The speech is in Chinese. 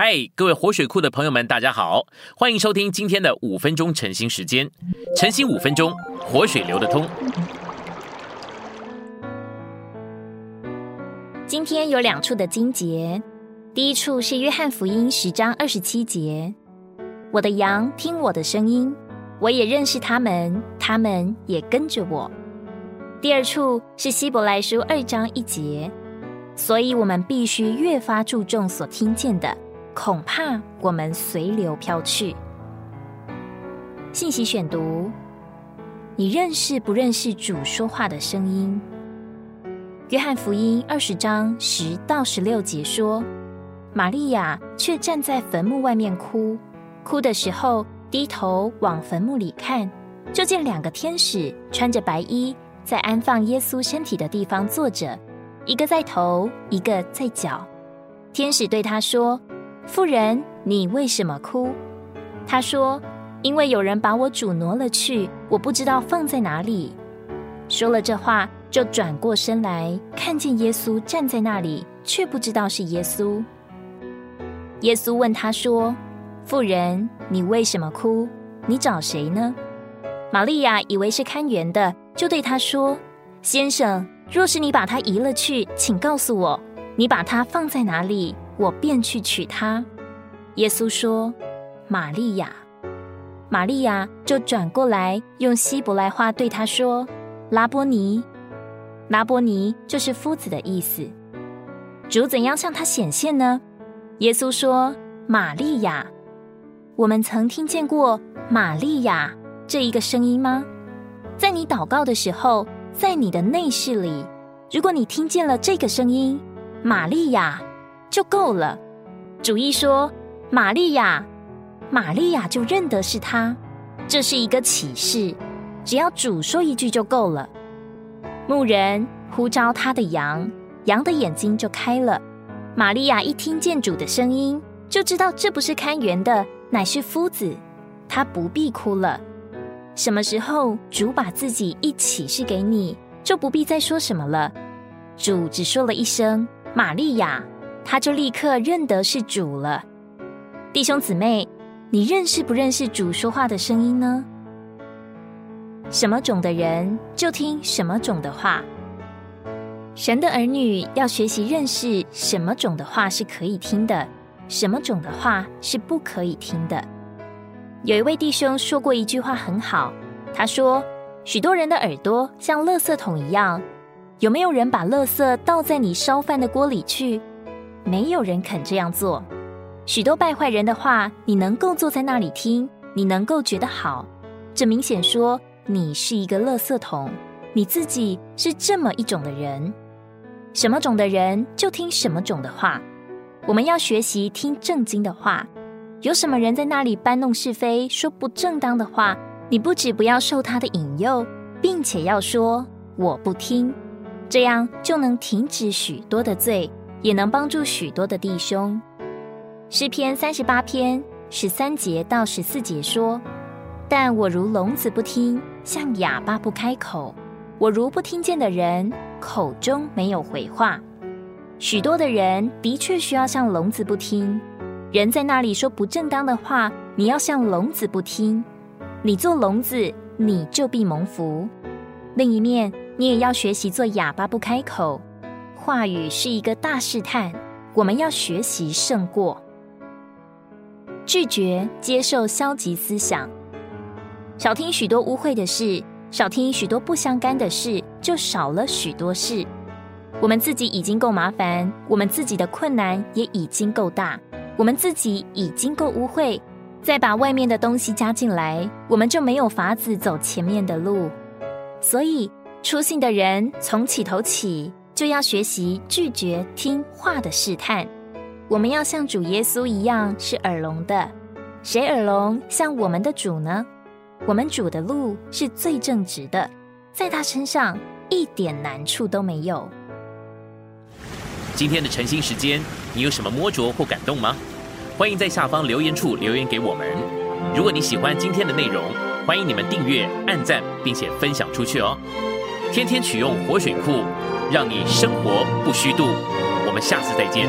嗨，各位活水库的朋友们，大家好，欢迎收听今天的五分钟晨兴时间。晨兴五分钟，活水流得通。今天有两处的经节，第一处是约翰福音十章二十七节：“我的羊听我的声音，我也认识他们，他们也跟着我。”第二处是希伯来书二章一节，所以我们必须越发注重所听见的。恐怕我们随流飘去。信息选读：你认识不认识主说话的声音？约翰福音二十章十到十六节说，玛利亚却站在坟墓外面哭，哭的时候低头往坟墓里看，就见两个天使穿着白衣，在安放耶稣身体的地方坐着，一个在头，一个在脚。天使对他说。妇人，你为什么哭？他说：“因为有人把我主挪了去，我不知道放在哪里。”说了这话，就转过身来，看见耶稣站在那里，却不知道是耶稣。耶稣问他说：“妇人，你为什么哭？你找谁呢？”玛利亚以为是看园的，就对他说：“先生，若是你把他移了去，请告诉我，你把他放在哪里？”我便去娶她。耶稣说：“玛利亚。”玛利亚就转过来，用希伯来话对他说：“拉波尼。”拉波尼就是夫子的意思。主怎样向他显现呢？耶稣说：“玛利亚。”我们曾听见过“玛利亚”这一个声音吗？在你祷告的时候，在你的内室里，如果你听见了这个声音，“玛利亚”。就够了。主一说：“玛利亚，玛利亚就认得是他。”这是一个启示，只要主说一句就够了。牧人呼召他的羊，羊的眼睛就开了。玛利亚一听见主的声音，就知道这不是看园的，乃是夫子。他不必哭了。什么时候主把自己一启示给你，就不必再说什么了。主只说了一声：“玛利亚。”他就立刻认得是主了。弟兄姊妹，你认识不认识主说话的声音呢？什么种的人就听什么种的话。神的儿女要学习认识什么种的话是可以听的，什么种的话是不可以听的。有一位弟兄说过一句话很好，他说：“许多人的耳朵像垃圾桶一样，有没有人把垃圾倒在你烧饭的锅里去？”没有人肯这样做。许多败坏人的话，你能够坐在那里听，你能够觉得好，这明显说你是一个垃圾桶，你自己是这么一种的人。什么种的人就听什么种的话。我们要学习听正经的话。有什么人在那里搬弄是非，说不正当的话，你不止不要受他的引诱，并且要说我不听，这样就能停止许多的罪。也能帮助许多的弟兄。诗篇三十八篇十三节到十四节说：“但我如聋子不听，像哑巴不开口。我如不听见的人，口中没有回话。”许多的人的确需要像聋子不听。人在那里说不正当的话，你要像聋子不听。你做聋子，你就必蒙福。另一面，你也要学习做哑巴不开口。话语是一个大试探，我们要学习胜过。拒绝接受消极思想，少听许多污秽的事，少听许多不相干的事，就少了许多事。我们自己已经够麻烦，我们自己的困难也已经够大，我们自己已经够污秽，再把外面的东西加进来，我们就没有法子走前面的路。所以，出信的人从起头起。就要学习拒绝听话的试探。我们要像主耶稣一样是耳聋的。谁耳聋像我们的主呢？我们主的路是最正直的，在他身上一点难处都没有。今天的晨兴时间，你有什么摸着或感动吗？欢迎在下方留言处留言给我们。如果你喜欢今天的内容，欢迎你们订阅、按赞，并且分享出去哦。天天取用活水库。让你生活不虚度，我们下次再见。